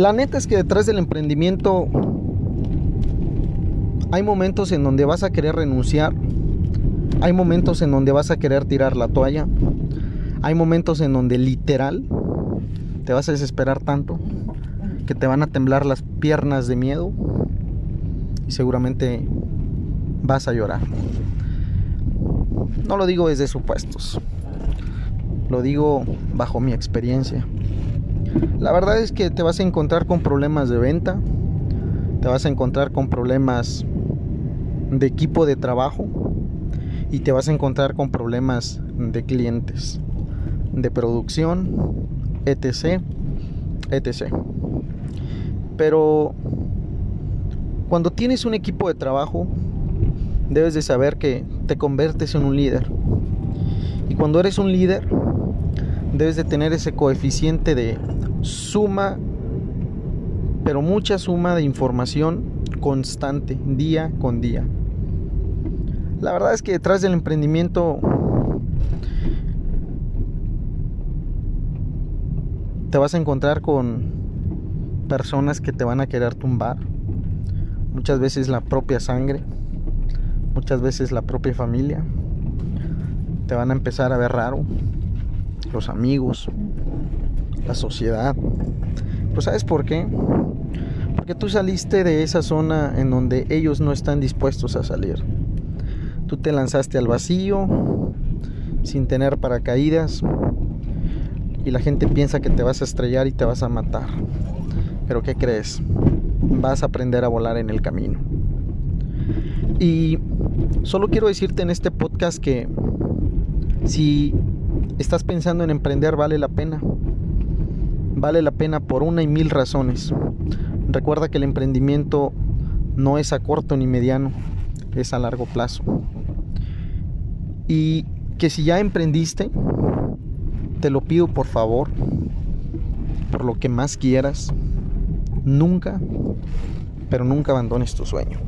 La neta es que detrás del emprendimiento hay momentos en donde vas a querer renunciar, hay momentos en donde vas a querer tirar la toalla, hay momentos en donde literal te vas a desesperar tanto que te van a temblar las piernas de miedo y seguramente vas a llorar. No lo digo desde supuestos, lo digo bajo mi experiencia. La verdad es que te vas a encontrar con problemas de venta, te vas a encontrar con problemas de equipo de trabajo y te vas a encontrar con problemas de clientes, de producción, etc, etc. Pero cuando tienes un equipo de trabajo, debes de saber que te conviertes en un líder. Y cuando eres un líder, debes de tener ese coeficiente de suma, pero mucha suma de información constante, día con día. La verdad es que detrás del emprendimiento te vas a encontrar con personas que te van a querer tumbar. Muchas veces la propia sangre, muchas veces la propia familia. Te van a empezar a ver raro. Los amigos, la sociedad. Pero ¿sabes por qué? Porque tú saliste de esa zona en donde ellos no están dispuestos a salir. Tú te lanzaste al vacío sin tener paracaídas y la gente piensa que te vas a estrellar y te vas a matar. Pero ¿qué crees? Vas a aprender a volar en el camino. Y solo quiero decirte en este podcast que si estás pensando en emprender vale la pena vale la pena por una y mil razones. Recuerda que el emprendimiento no es a corto ni mediano, es a largo plazo. Y que si ya emprendiste, te lo pido por favor, por lo que más quieras, nunca, pero nunca abandones tu sueño.